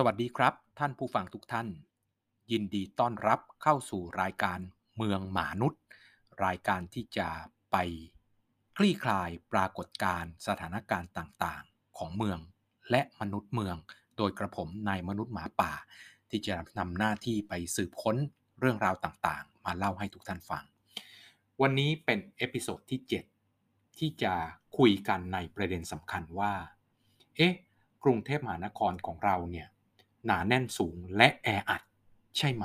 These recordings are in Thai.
สวัสดีครับ ท่านผู้ฟังทุกท่าน ยินดีต้อนรับเข้าสู่รายการเมืองหมานุษย์ รายการที่จะไปคลี่คลายปรากฏการณ์สถานการณ์ต่างๆ ของเมืองและมนุษย์เมือง โดยกระผมนายมนุษย์หมาป่า ที่จะทำหน้าที่ไปสืบค้นเรื่องราวต่างๆ มาเล่าให้ทุกท่านฟัง วันนี้เป็น episode ที่ 7 ที่จะคุยกันในประเด็นสำคัญว่า เอ๊ะ กรุงเทพมหานครของเราเนี่ย หนาแน่นสูงและแออัดใช่ไหม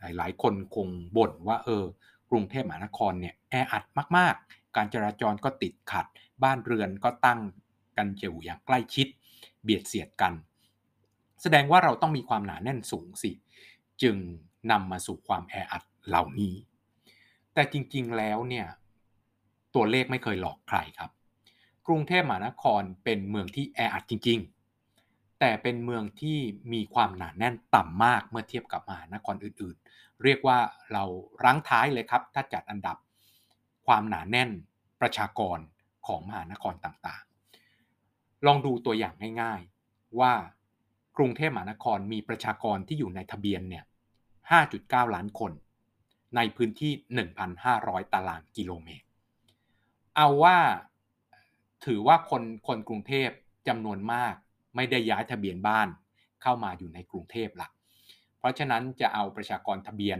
หลายๆ คนคงบ่นว่าเออกรุงเทพมหานครเนี่ยแออัดมากๆ การจราจรก็ติดขัด บ้านเรือนก็ตั้งกันอยู่อย่างใกล้ชิด เบียดเสียดกัน แสดงว่าเราต้องมีความหนาแน่นสูงสิ จึงนำมาสู่ความแออัดเหล่านี้ แต่จริงๆแล้วเนี่ยตัวเลขไม่เคยหลอกใครครับ กรุงเทพมหานครเป็นเมืองที่แออัดจริงๆ แต่เป็นเมืองที่มีความหนาแน่นต่ำมากเมื่อเทียบกับมหานครอื่นๆ เรียกว่าเรารั้งท้ายเลยครับ ถ้าจัดอันดับความหนาแน่นประชากรของมหานครต่างๆ ลองดูตัวอย่างง่ายๆ ว่ากรุงเทพมหานครมีประชากรที่อยู่ในทะเบียนเนี่ย 5.9 ล้านคน ในพื้นที่ 1,500 ตารางกิโลเมตร เอาว่าถือว่าคนคนกรุงเทพจำนวนมาก ไม่ได้ย้ายทะเบียนบ้านเข้ามาอยู่ในกรุงเทพละเพราะฉะนั้นจะเอาประชากรทะเบียน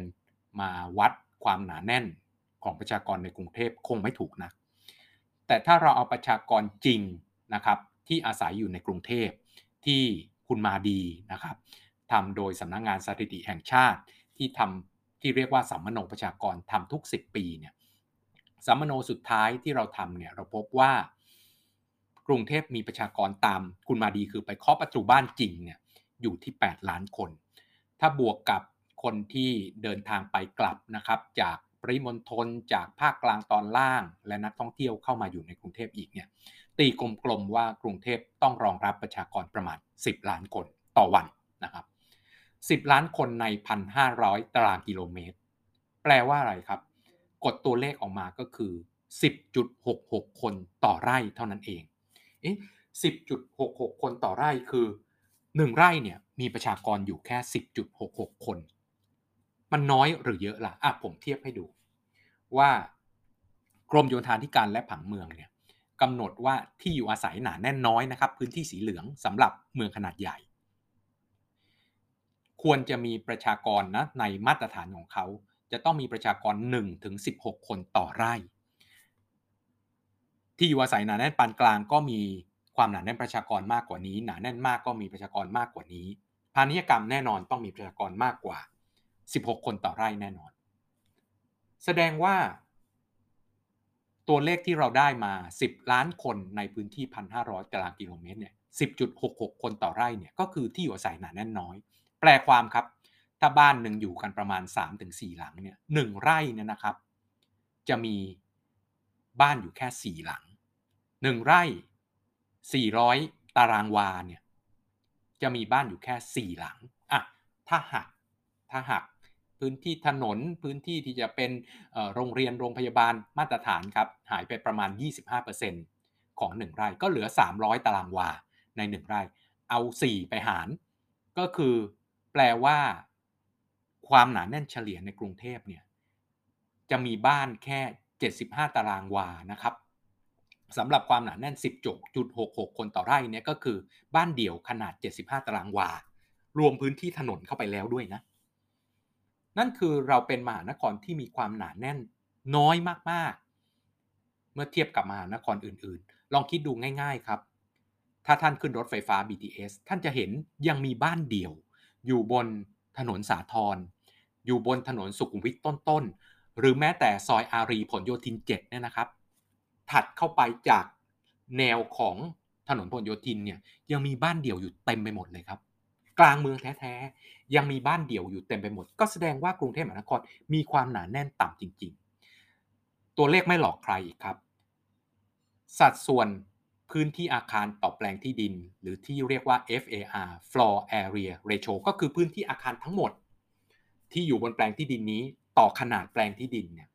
มาวัดความหนาแน่นของประชากรในกรุงเทพคงไม่ถูกนะแต่ถ้าเราเอาประชากรจริงนะครับที่อาศัยอยู่ในกรุงเทพที่คุณมาดีนะครับทำโดยสำนักงงานสถิติแห่งชาติที่ทำที่เรียกว่าสัมมโนประชากรทำทุก 10 ปีเนี่ยสัมมโนสุดท้ายที่เราทำเนี่ยเราพบว่า กรุงเทพมีประชากรตามคุณมาดีคือไปเคาะประตูบ้านจริงเนี่ยอยู่ที่ 8 ล้านคน ถ้าบวกกับคนที่เดินทางไปกลับนะครับ จากปริมณฑลจากภาคกลางตอนล่าง และนักท่องเที่ยวเข้ามาอยู่ในกรุงเทพอีกเนี่ยตีกลมๆว่ากรุงเทพต้องรองรับประชากรประมาณ 10 ล้านคนต่อวันนะครับ 10 ล้านคนใน 1,500 ตารางกิโลเมตร แปลว่าอะไรครับ กดตัวเลขออกมาก็คือ 10.66 คนต่อไร่เท่านั้นเอง เอ๊ะสิบจุดหกหกคนต่อไร่คือหนึ่งไร่เนี่ยมีประชากรอยู่แค่สิบจุดหกหกคน มันน้อยหรือเยอะล่ะอะผมเทียบให้ดู ว่ากรมโยธาธิการและผังเมืองเนี่ยกำหนดว่าที่อยู่อาศัยหนาแน่นน้อยนะครับ พื้นที่สีเหลืองสำหรับเมืองขนาดใหญ่ ควรจะมีประชากรนะในมาตรฐานของเขาจะต้องมีประชากร1ถึง16 คนต่อไร่ ที่อยู่อาศัยหนาแน่นปานกลางก็มีความหนาแน่นประชากรมากกว่านี้ หนาแน่นมากก็มีประชากรมากกว่านี้ พาณิชยกรรมแน่นอนต้องมีประชากรมากกว่า 16 คนต่อไร่แน่นอน แสดงว่า ตัวเลขที่เราได้มา 10 ล้านคนในพื้นที่ 1,500ตารางกิโลเมตรเนี่ย 10.66 คนต่อไร่เนี่ยก็คือที่อยู่อาศัยหนาแน่นน้อย แปลความครับ ถ้าบ้านหนึ่งอยู่กันประมาณ 3-4 หลังเนี่ยหนึ่งไร่เนี่ยนะครับ จะมีบ้านอยู่แค่ 4 หลัง 1ไร่400ตารางวาเนี่ยจะมีบ้านอยู่แค่4หลังอะถ้าหักถ้าหักพื้นที่ถนนพื้นที่ที่จะเป็นโรงเรียนโรงพยาบาลมาตรฐานครับหายไปประมาณ 25%ของ 1 ไร่ก็เหลือ 300 ตารางวาใน 1 ไร่เอา 4 ไปหาร ก็คือแปลว่า ความหนาแน่นเฉลี่ยในกรุงเทพเนี่ยจะมีบ้านแค่ 75 ตารางวานะครับ สำหรับความหนาแน่น 10.66 คนต่อไร่เนี่ยก็คือบ้านเดี่ยวขนาด 75 ตารางวา รวมพื้นที่ถนนเข้าไปแล้วด้วยนะ นั่นคือเราเป็นมหานครที่มีความหนาแน่นน้อยมากๆ เมื่อเทียบกับมหานครอื่นๆ ลองคิดดูง่ายๆครับ ถ้าท่านขึ้นรถไฟฟ้า BTS ท่านจะเห็นยังมีบ้านเดี่ยว อยู่บนถนนสาทรอยู่บนถนนสุขุมวิทต้นๆ หรือแม้แต่ซอยอารีผลโยธิน 7 เนี่ยนะครับ ถัดเข้าไปจากแนวของถนนพหลโยธินเนี่ยยังมีบ้านเดี่ยวอยู่เต็มไปหมดเลยครับ กลางเมืองแท้ๆยังมีบ้านเดี่ยวอยู่เต็มไปหมด ก็แสดงว่ากรุงเทพมหานครมีความหนาแน่นต่ำจริง ๆ ตัวเลขไม่หลอกใครอีกครับ สัดส่วนพื้นที่อาคารต่อแปลงที่ดิน หรือที่เรียกว่า FAR floor area ratio ก็คือพื้นที่อาคารทั้งหมด ที่อยู่บนแปลงที่ดินนี้ต่อขนาดแปลงที่ดินเนี่ย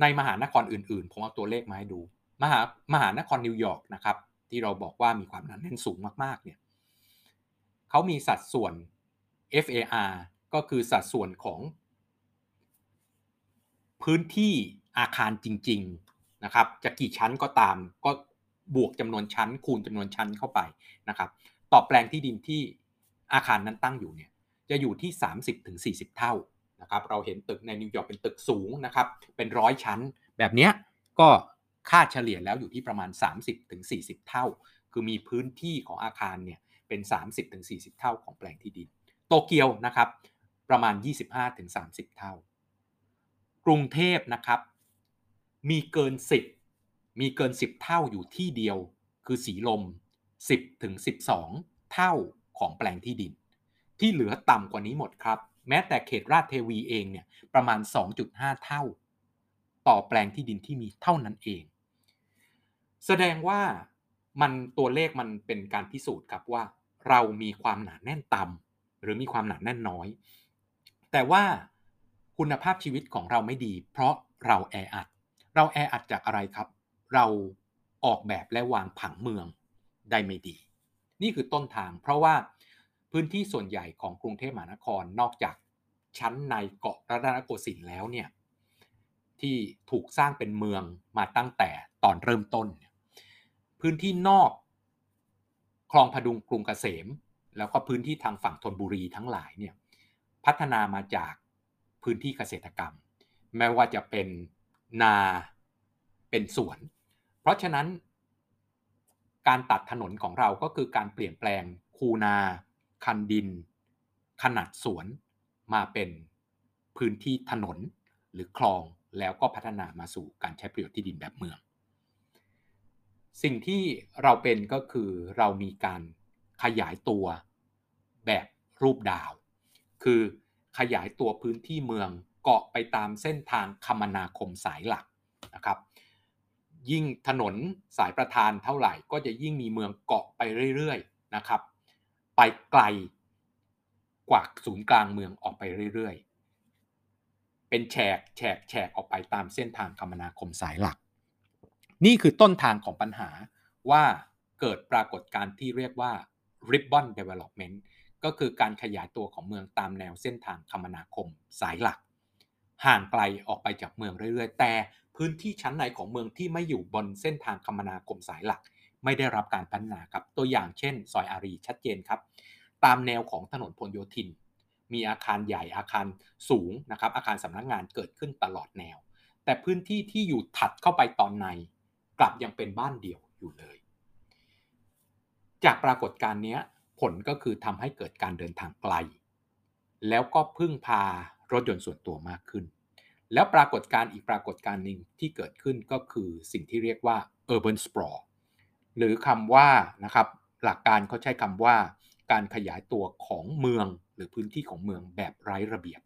ในมหานครอื่นๆผมเอาตัวเลขมาให้ดู มหามหานครนิวยอร์กนะครับที่เราบอกว่ามีความหนาแน่นสูงมากๆเนี่ยเขามีสัดส่วน FAR ก็คือสัดส่วนของ พื้นที่อาคารจริง ๆนะครับ จะกี่ชั้นก็ตามก็บวกจำนวนชั้น คูณจำนวนชั้นเข้าไปนะครับ ต่อแปลงที่ดินที่อาคารนั้นตั้งอยู่เนี่ยจะอยู่ที่ 30-40 เท่า นะครับเราเห็นตึกในนิวยอร์กเป็นตึกสูงนะครับเป็นร้อยชั้น แบบนี้ก็ค่าเฉลี่ยแล้วอยู่ที่ประมาณ 30-40 เท่า คือมีพื้นที่ของอาคารเนี่ยเป็น 30-40 เท่าของแปลงที่ดิน โตเกียวนะครับประมาณ 25-30 เท่า กรุงเทพนะครับมีเกิน 10 มีเกิน 10 เท่าอยู่ที่เดียว คือสีลม 10-12 เท่าของแปลงที่ดิน ที่เหลือต่ำกว่านี้หมดครับ แม้แต่เขตราชเทวีเองเนี่ยประมาณ 2.5 เท่า ต่อแปลงที่ดินที่มีเท่านั้นเอง แสดงว่ามันตัวเลขมันเป็นการพิสูจน์ครับว่า เรามีความหนาแน่นต่ำหรือมีความหนาแน่นน้อย แต่ว่าคุณภาพชีวิตของเราไม่ดี เพราะเราแออัด เราแออัดจากอะไรครับ เราออกแบบและวางผังเมืองได้ไม่ดี นี่คือต้นทางเพราะว่า พื้นที่ส่วนใหญ่ของกรุงเทพมหานครนอกจากชั้นในเกาะรัตนโกสินทร์แล้วเนี่ยที่ถูกสร้างเป็นเมืองมาตั้งแต่ตอนเริ่มต้น พื้นที่นอกคลองพดุงกรุงเกษม แล้วก็พื้นที่ทางฝั่งธนบุรีทั้งหลายเนี่ยพัฒนามาจากพื้นที่เกษตรกรรม แม้ว่าจะเป็นนาเป็นสวน เพราะฉะนั้นการตัดถนนของเราก็คือการเปลี่ยนแปลงคูนา คันดิน ขนาดสวนมาเป็นพื้นที่ถนนหรือคลองแล้วก็พัฒนามาสู่การใช้ประโยชน์ที่ดินแบบเมือง สิ่งที่เราเป็นก็คือเรามีการขยายตัวแบบรูปดาว คือขยายตัวพื้นที่เมืองเกาะไปตามเส้นทางคมนาคมสายหลักนะครับ ยิ่งถนนสายประธานเท่าไหร่ก็จะยิ่งมีเมืองเกาะไปเรื่อยๆนะครับ ไปไกลกว่าศูนย์กลางเมืองออกไปเรื่อยๆ เป็นแฉกแฉกแฉกออกไปตามเส้นทางคมนาคมสายหลัก นี่คือต้นทางของปัญหาว่าเกิดปรากฏการณ์ที่เรียกว่า ribbon development ก็คือการขยายตัวของเมืองตามแนวเส้นทางคมนาคมสายหลัก ห่างไกลออกไปจากเมืองเรื่อยๆ แต่พื้นที่ชั้นในของเมืองที่ไม่อยู่บนเส้นทางคมนาคมสายหลัก ไม่ได้รับการพัฒนาครับตัวอย่างเช่น ซอยอารีชัดเจนครับ ตามแนวของถนนพลโยธิน มีอาคารใหญ่อาคารสูงนะครับอาคารสำนักงงานเกิดขึ้นตลอดแนว แต่พื้นที่ที่อยู่ถัดเข้าไปตอนใน กลับยังเป็นบ้านเดี่ยวอยู่เลย จากปรากฏการณ์นี้ผลก็คือทำให้เกิดการเดินทางไกล แล้วก็พึ่งพารถยนต์ส่วนตัวมากขึ้น แล้วปรากฏการณ์อีกปรากฏการณ์หนึ่งที่เกิดขึ้นก็คือสิ่งที่เรียกว่า urban sprawl หรือคำว่านะครับหลักการเขาใช้คำว่าการขยายตัวของเมืองหรือพื้นที่ของเมืองแบบไร้ระเบียบ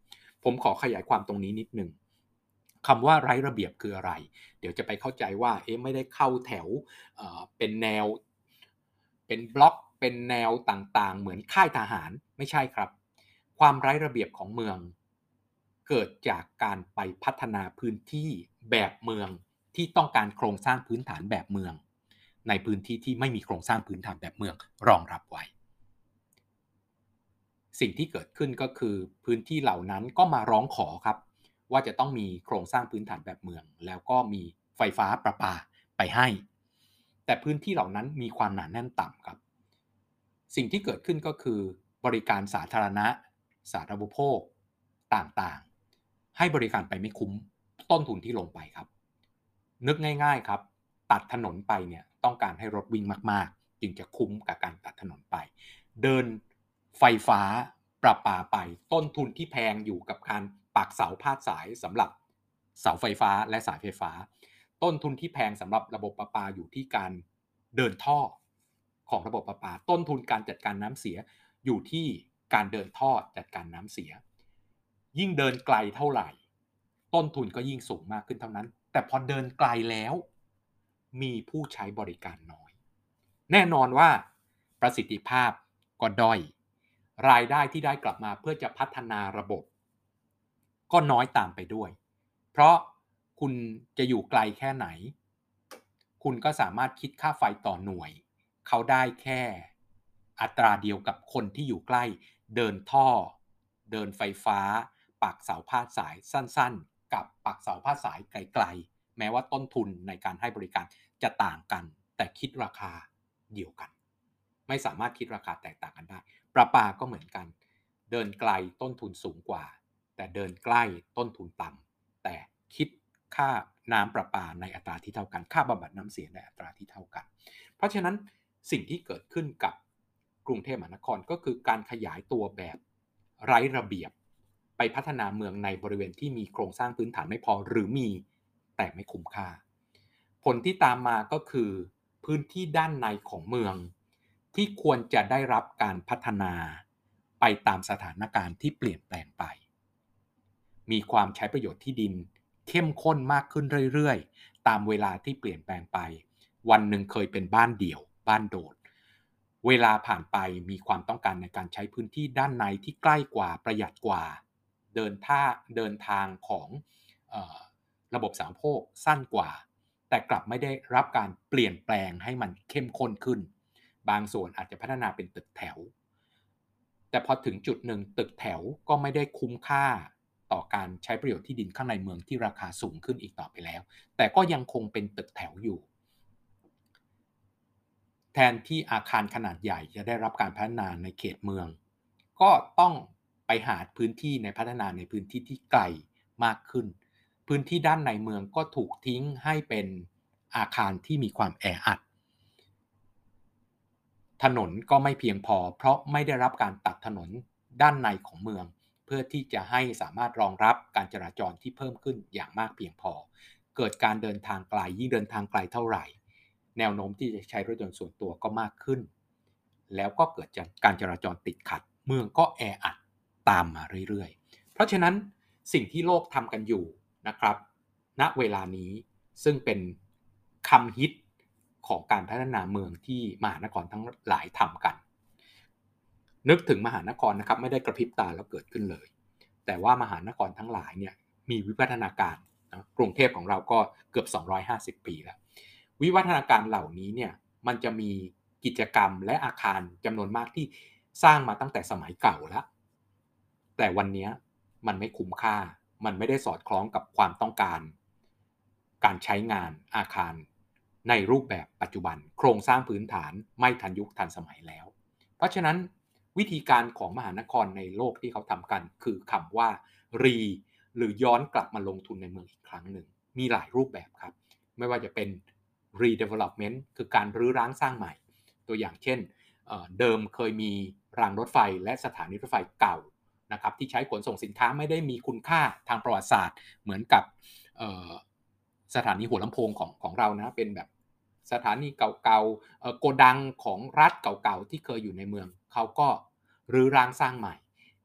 ผมขอขยายความตรงนี้นิดหนึ่งคำว่าไร้ระเบียบคืออะไร เดี๋ยวจะไปเข้าใจว่าเอ๊ะไม่ได้เข้าแถวเป็นแนว เป็นบล็อกเป็นแนวต่างๆ เหมือนค่ายทหารไม่ใช่ครับ ความไร้ระเบียบของเมือง เกิดจากการไปพัฒนาพื้นที่แบบเมืองที่ต้องการโครงสร้างพื้นฐานแบบเมือง ในพื้นที่ที่ไม่มีโครงสร้างพื้นฐานแบบเมืองรองรับไว้ สิ่งที่เกิดขึ้นก็คือพื้นที่เหล่านั้นก็มาร้องขอครับ ว่าจะต้องมีโครงสร้างพื้นฐานแบบเมือง แล้วก็มีไฟฟ้าประปาไปให้ แต่พื้นที่เหล่านั้นมีความหนาแน่นต่ำครับ สิ่งที่เกิดขึ้นก็คือบริการสาธารณะ สาธารณูปโภคต่างๆ ให้บริการไปไม่คุ้มต้นทุนที่ลงไปครับ นึกง่าย ๆครับ ตัดถนนไปเนี่ย ต้องการให้รถวิ่งมากๆ จึงจะคุ้มกับการตัดถนนไป เดินไฟฟ้าประปาไปต้นทุนที่แพงอยู่กับการปักเสาพาดสายสำหรับเสาไฟฟ้าและสายไฟฟ้า ต้นทุนที่แพงสำหรับระบบประปาอยู่ที่การเดินท่อของระบบประปา ต้นทุนการจัดการน้ำเสียอยู่ที่การเดินท่อจัดการน้ำเสีย ยิ่งเดินไกลเท่าไหร่ ต้นทุนก็ยิ่งสูงมากขึ้นเท่านั้น แต่พอเดินไกลแล้ว มีผู้ใช้บริการน้อย แน่นอนว่าประสิทธิภาพก็ด้อย รายได้ที่ได้กลับมาเพื่อจะพัฒนาระบบ ก็น้อยตามไปด้วย เพราะคุณจะอยู่ไกลแค่ไหน คุณก็สามารถคิดค่าไฟต่อหน่วย เขาได้แค่อัตราเดียวกับคนที่อยู่ใกล้ เดินท่อ เดินไฟฟ้า ปักเสาพาดสายสั้นๆ กับปักเสาพาดสายไกลๆ แม้ว่าต้นทุนในการให้บริการจะต่างกัน แต่คิดราคาเดียวกัน ไม่สามารถคิดราคาแตกต่างกันได้ ประปาก็เหมือนกัน เดินไกลต้นทุนสูงกว่า แต่เดินใกล้ต้นทุนต่ำแต่คิดค่าน้ำประปาในอัตราที่เท่ากัน ค่าบำบัดน้ำเสียในอัตราที่เท่ากัน เพราะฉะนั้นสิ่งที่เกิดขึ้นกับกรุงเทพมหานครก็คือการขยายตัวแบบไร้ระเบียบ ไปพัฒนาเมืองในบริเวณที่มีโครงสร้างพื้นฐานไม่พอหรือมี แต่ไม่คุ้มค่า ผลที่ตามมาก็คือ พื้นที่ด้านในของเมือง ที่ควรจะได้รับการพัฒนาไปตามสถานการณ์ที่เปลี่ยนแปลงไป มีความใช้ประโยชน์ที่ดิน เข้มข้นมากขึ้นเรื่อยๆ ตามเวลาที่เปลี่ยนแปลงไป วันหนึ่งเคยเป็นบ้านเดี่ยว บ้านโดด เวลาผ่านไปมีความต้องการในการใช้พื้นที่ด้านในที่ใกล้กว่าประหยัดกว่า เดินท่าเดินทางของ ระบบสามโภคสั้นกว่า แต่กลับไม่ได้รับการเปลี่ยนแปลงให้มันเข้มข้นขึ้น บางส่วนอาจจะพัฒนาเป็นตึกแถว แต่พอถึงจุดหนึ่งตึกแถวก็ไม่ได้คุ้มค่าต่อการใช้ประโยชน์ที่ดินข้างในเมืองที่ราคาสูงขึ้นอีกต่อไปแล้ว แต่ก็ยังคงเป็นตึกแถวอยู่ แทนที่อาคารขนาดใหญ่จะได้รับการพัฒนาในเขตเมือง ก็ต้องไปหาพื้นที่ในพัฒนาในพื้นที่ที่ไกลมากขึ้น พื้นที่ด้านในเมืองก็ถูกทิ้งให้เป็นอาคารที่มีความแออัด ถนนก็ไม่เพียงพอ เพราะไม่ได้รับการตัดถนนด้านในของเมือง เพื่อที่จะให้สามารถรองรับการจราจรที่เพิ่มขึ้นอย่างมากเพียงพอ เกิดการเดินทางไกลยิ่งเดินทางไกลเท่าไหร่ แนวโน้มที่จะใช้รถยนต์ส่วนตัวก็มากขึ้น แล้วก็เกิดจากการจราจรติดขัด เมืองก็แออัดตามมาเรื่อยๆ เพราะฉะนั้นสิ่งที่โลกทำกันอยู่ นะครับณเวลานี้ซึ่งเป็นคำฮิตของการพัฒนาเมืองที่มหานครทั้งหลายทำกัน นึกถึงมหานครนะครับไม่ได้กระพริบตาแล้วเกิดขึ้นเลย แต่ว่ามหานครทั้งหลายเนี่ยมีวิวัฒนาการนะกรุงเทพของเราก็เกือบ 250 ปีแล้ว วิวัฒนาการเหล่านี้เนี่ยมันจะมีกิจกรรมและอาคารจำนวนมากที่สร้างมาตั้งแต่สมัยเก่าแล้วแต่วันนี้มันไม่คุ้มค่า มันไม่ได้สอดคล้องกับความต้องการ การใช้งานอาคารในรูปแบบปัจจุบัน โครงสร้างพื้นฐานไม่ทันยุคทันสมัยแล้ว เพราะฉะนั้นวิธีการของมหานครในโลกที่เขาทำกัน คือคำว่ารีหรือย้อนกลับมาลงทุนในเมืองอีกครั้งหนึ่ง มีหลายรูปแบบครับ ไม่ว่าจะเป็น redevelopment คือการรื้อร้างสร้างใหม่ ตัวอย่างเช่นเดิมเคยมีรางรถไฟและสถานีรถไฟเก่า นะครับที่ใช้ขนส่งสินค้าไม่ได้มีคุณค่าทางประวัติศาสตร์ เหมือนกับสถานีหัวลำโพงของของเรานะเป็นแบบสถานีเก่าๆโกดังของรัฐเก่าๆที่เคยอยู่ในเมืองเขาก็รื้อร้างสร้างใหม่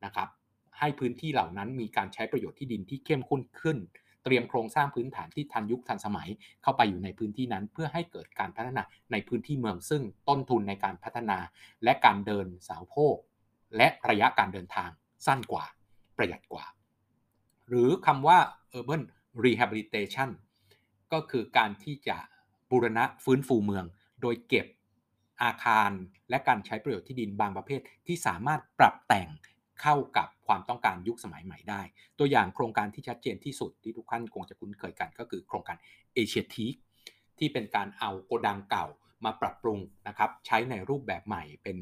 นะครับให้พื้นที่เหล่านั้นมีการใช้ประโยชน์ที่ดินที่เข้มข้นขึ้น เตรียมโครงสร้างพื้นฐานที่ทันยุคทันสมัยเข้าไปอยู่ในพื้นที่นั้น เพื่อให้เกิดการพัฒนาในพื้นที่เมืองซึ่งต้นทุนในการพัฒนา และการเดินสาวโพกและระยะการเดินทาง สั้นกว่า ประหยัดกว่า หรือคำว่า urban rehabilitation ก็คือการที่จะบูรณะฟื้นฟูเมือง โดยเก็บอาคารและการใช้ประโยชน์ที่ดินบางประเภท ที่สามารถปรับแต่งเข้ากับความต้องการยุคสมัยใหม่ได้ ตัวอย่างโครงการที่ชัดเจนที่สุดที่ทุกท่านคงจะคุ้นเคยกันก็คือโครงการเอเชียทีที่เป็นการเอาโกดังเก่า มาปรับปรุงนะครับใช้ในรูปแบบใหม่เป็น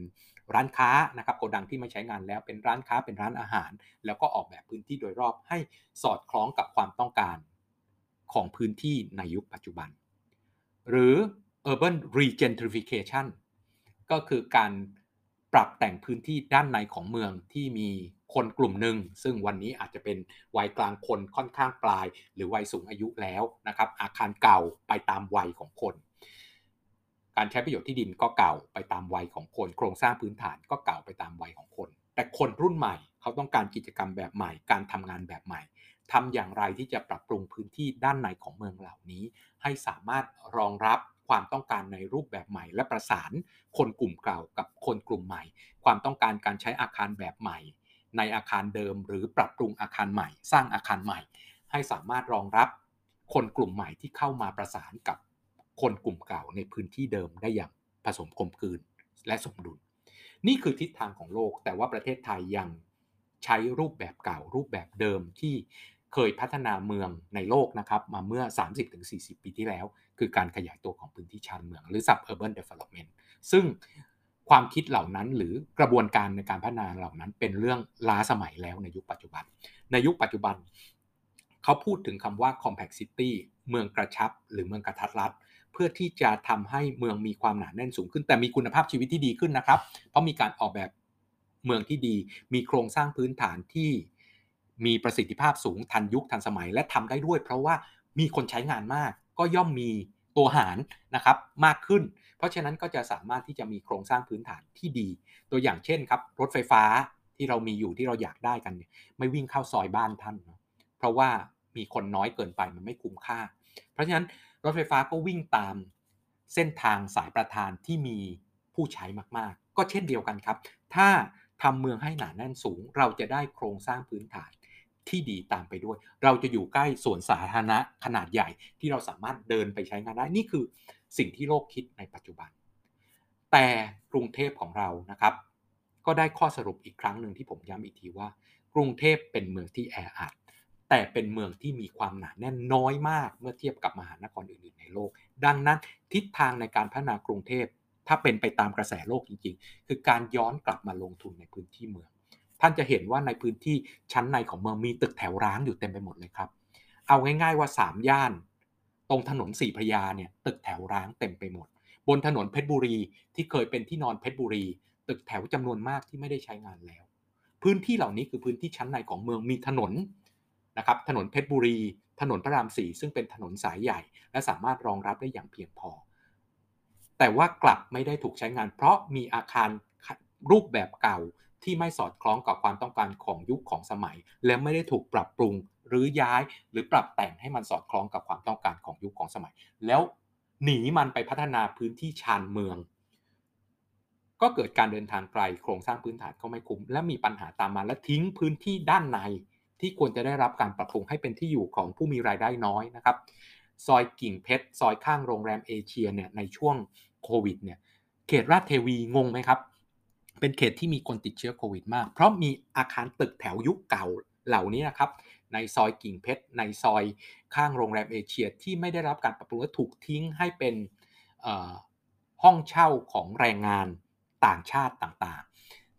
ร้านค้านะครับโกดังที่ไม่ใช้งานแล้วเป็นร้านค้าเป็นร้านอาหาร แล้วก็ออกแบบพื้นที่โดยรอบให้สอดคล้องกับความต้องการของพื้นที่ในยุคปัจจุบัน หรือ urban regentrification ก็คือการปรับแต่งพื้นที่ด้านในของเมืองที่มีคนกลุ่มหนึ่ง ซึ่งวันนี้อาจจะเป็นวัยกลางคนค่อนข้างปลาย หรือวัยสูงอายุแล้วนะครับอาคารเก่าไปตามวัยของคน การใช้ประโยชน์ที่ดินก็เก่าไปตามวัยของคน โครงสร้างพื้นฐานก็เก่าไปตามวัยของคน แต่คนรุ่นใหม่เขาต้องการกิจกรรมแบบใหม่ การทำงานแบบใหม่ทำอย่างไรที่จะปรับปรุงพื้นที่ด้านในของเมืองเหล่านี้ ให้สามารถรองรับความต้องการในรูปแบบใหม่ และประสานคนกลุ่มเก่ากับคนกลุ่มใหม่ ความต้องการการใช้อาคารแบบใหม่ ในอาคารเดิม หรือปรับปรุงอาคารใหม่ สร้างอาคารใหม่ ให้สามารถรองรับคนกลุ่มใหม่ที่เข้ามาประสานกับ คนกลุ่มเก่าในพื้นที่เดิมได้อย่างผสมกลมกลืนและสมดุล นี่คือทิศทางของโลกแต่ว่าประเทศไทยยังใช้รูปแบบเก่ารูปแบบเดิมที่เคยพัฒนาเมืองในโลกนะครับ มาเมื่อ 30-40 ปีที่แล้ว คือการขยายตัวของพื้นที่ชานเมือง หรือ suburban development ซึ่งความคิดเหล่านั้นหรือกระบวนการในการพัฒนาเหล่านั้นเป็นเรื่องล้าสมัยแล้วในยุคปัจจุบัน ในยุคปัจจุบัน เขาพูดถึงคำว่า compact city เมืองกระชับ หรือเมืองกระทัดรัด พื่อที่จะทำให้เมืองมีความหนาแน่นสูงขึ้น แต่มีคุณภาพชีวิตที่ดีขึ้นนะครับ เพราะมีการออกแบบเมืองที่ดี มีโครงสร้างพื้นฐานที่มีประสิทธิภาพสูงทันยุคทันสมัยและทำได้ด้วย เพราะว่ามีคนใช้งานมากก็ย่อมมีตัวหารนะครับมากขึ้น เพราะฉะนั้นก็จะสามารถที่จะมีโครงสร้างพื้นฐานที่ดี ตัวอย่างเช่นครับ รถไฟฟ้าที่เรามีอยู่ที่เราอยากได้กันเนี่ยไม่วิ่งเข้าซอยบ้านท่าน เพราะว่ามีคนน้อยเกินไปมันไม่คุ้มค่า เพราะฉะนั้น ถไฟฟ้าก็วิ่งตามเส้นทางสายประธานที่มีผู้ใช้มากๆ ก็เช่นเดียวกันครับ ถ้าทำเมืองให้หนาแน่นสูง เราจะได้โครงสร้างพื้นฐานที่ดีตามไปด้วย เราจะอยู่ใกล้สวนสาธารณะขนาดใหญ่ที่เราสามารถเดินไปใช้งานได้ นี่คือสิ่งที่โลกคิดในปัจจุบัน แต่กรุงเทพของเรานะครับ ก็ได้ข้อสรุปอีกครั้งหนึ่งที่ผมย้ำอีกทีว่า กรุงเทพเป็นเมืองที่แออัด แต่เป็นเมืองที่มีความหนาแน่นน้อยมากเมื่อเทียบกับมหานครอื่นๆในโลก ดังนั้นทิศทางในการพัฒนากรุงเทพถ้าเป็นไปตามกระแสโลกจริงๆ คือการย้อนกลับมาลงทุนในพื้นที่เมือง ท่านจะเห็นว่าในพื้นที่ชั้นในของเมืองมีตึกแถวร้างอยู่เต็มไปหมดเลยครับ เอาง่ายๆว่า 3 ย่าน ตรงถนนสี่พระยาเนี่ยตึกแถวร้างเต็มไปหมด บนถนนเพชรบุรีที่เคยเป็นที่นอนเพชรบุรี ตึกแถวจำนวนมากที่ไม่ได้ใช้งานแล้ว พื้นที่เหล่านี้คือพื้นที่ชั้นในของเมืองมีถนน นะครับถนนเพชรบุรี ถนนพระรามสี่ซึ่งเป็นถนนสายใหญ่ และสามารถรองรับได้อย่างเพียงพอ แต่ว่ากลับไม่ได้ถูกใช้งาน เพราะมีอาคารรูปแบบเก่าที่ไม่สอดคล้องกับความต้องการของยุคของสมัย และไม่ได้ถูกปรับปรุงหรือย้ายหรือปรับแต่งให้มันสอดคล้องกับความต้องการของยุคของสมัย แล้วหนีมันไปพัฒนาพื้นที่ชานเมือง ก็เกิดการเดินทางไกลโครงสร้างพื้นฐานก็ไม่คุ้ม และมีปัญหาตามมาและทิ้งพื้นที่ด้านใน ที่ควรจะได้รับการปรับปรุงให้เป็นที่อยู่ของผู้มีรายได้น้อยนะครับ ซอยกิ่งเพชร ซอยข้างโรงแรมเอเชียเนี่ยในช่วงโควิดเนี่ยเขตราชเทวีงงไหมครับ เป็นเขตที่มีคนติดเชื้อโควิด มาก เพราะมีอาคารตึกแถวยุคเก่าเหล่านี้นะครับในซอยกิ่งเพชร ในซอยข้างโรงแรมเอเชียที่ไม่ได้รับการปรับปรุงและถูกทิ้งให้เป็นห้องเช่าของแรงงานต่างชาติต่างๆ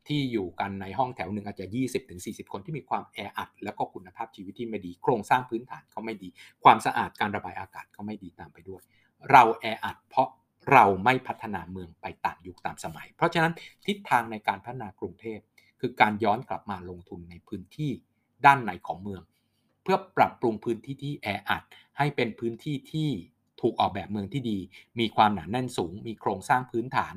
ที่อยู่กันในห้องแถวหนึ่งอาจจะ 20-40 คนที่มีความแออัด แล้วก็คุณภาพชีวิตที่ไม่ดี โครงสร้างพื้นฐานเขาไม่ดี ความสะอาดการระบายอากาศก็ไม่ดีตามไปด้วย เราแออัดเพราะเราไม่พัฒนาเมืองไปตามยุคตามสมัย เพราะฉะนั้นทิศทางในการพัฒนากรุงเทพ คือการย้อนกลับมาลงทุนในพื้นที่ด้านในของเมือง เพื่อปรับปรุงพื้นที่ที่แออัด ให้เป็นพื้นที่ที่ถูกออกแบบเมืองที่ดี มีความหนาแน่นสูง มีโครงสร้างพื้นฐาน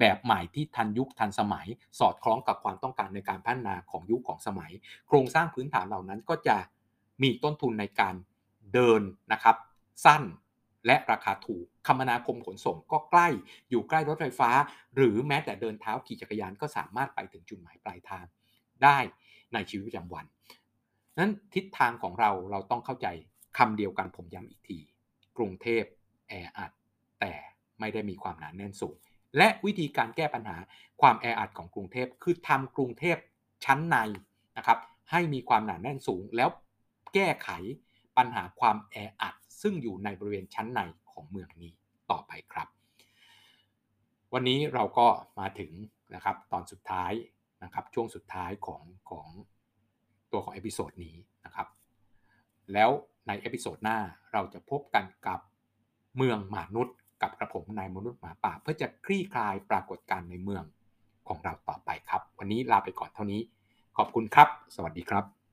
แบบใหม่ที่ทันยุคทันสมัย สอดคล้องกับความต้องการในการพัฒนาของยุคของสมัย โครงสร้างพื้นฐานเหล่านั้นก็จะมีต้นทุนในการเดินนะครับสั้นและราคาถูกคมนาคมขนส่งก็ใกล้อยู่ใกล้รถไฟฟ้า หรือแม้แต่เดินเท้าขี่จักรยานก็สามารถไปถึงจุดหมายปลายทางได้ในชีวิตประจำวันนั้นทิศทางของเราเราต้องเข้าใจคำเดียวกันผมย้ำอีกที กรุงเทพแออัดแต่ไม่ได้มีความหนาแน่นสูง และวิธีการแก้ปัญหาความแออัดของกรุงเทพคือทำกรุงเทพชั้นในนะครับให้มีความหนาแน่นสูงแล้วแก้ไขปัญหาความแออัด ซึ่งอยู่ในบริเวณชั้นในของเมืองนี้ต่อไปครับ วันนี้เราก็มาถึงนะครับตอนสุดท้ายนะครับช่วงสุดท้ายของของตัวของ episode นี้นะครับแล้วในเอพิโซดหน้าเราจะพบกันกับเมืองมนุษย์ กับกระผมนายมนุษย์หมาป่า เพื่อจะคลี่คลายปรากฏการณ์ในเมืองของเราต่อไปครับ วันนี้ลาไปก่อนเท่านี้ ขอบคุณครับ สวัสดีครับ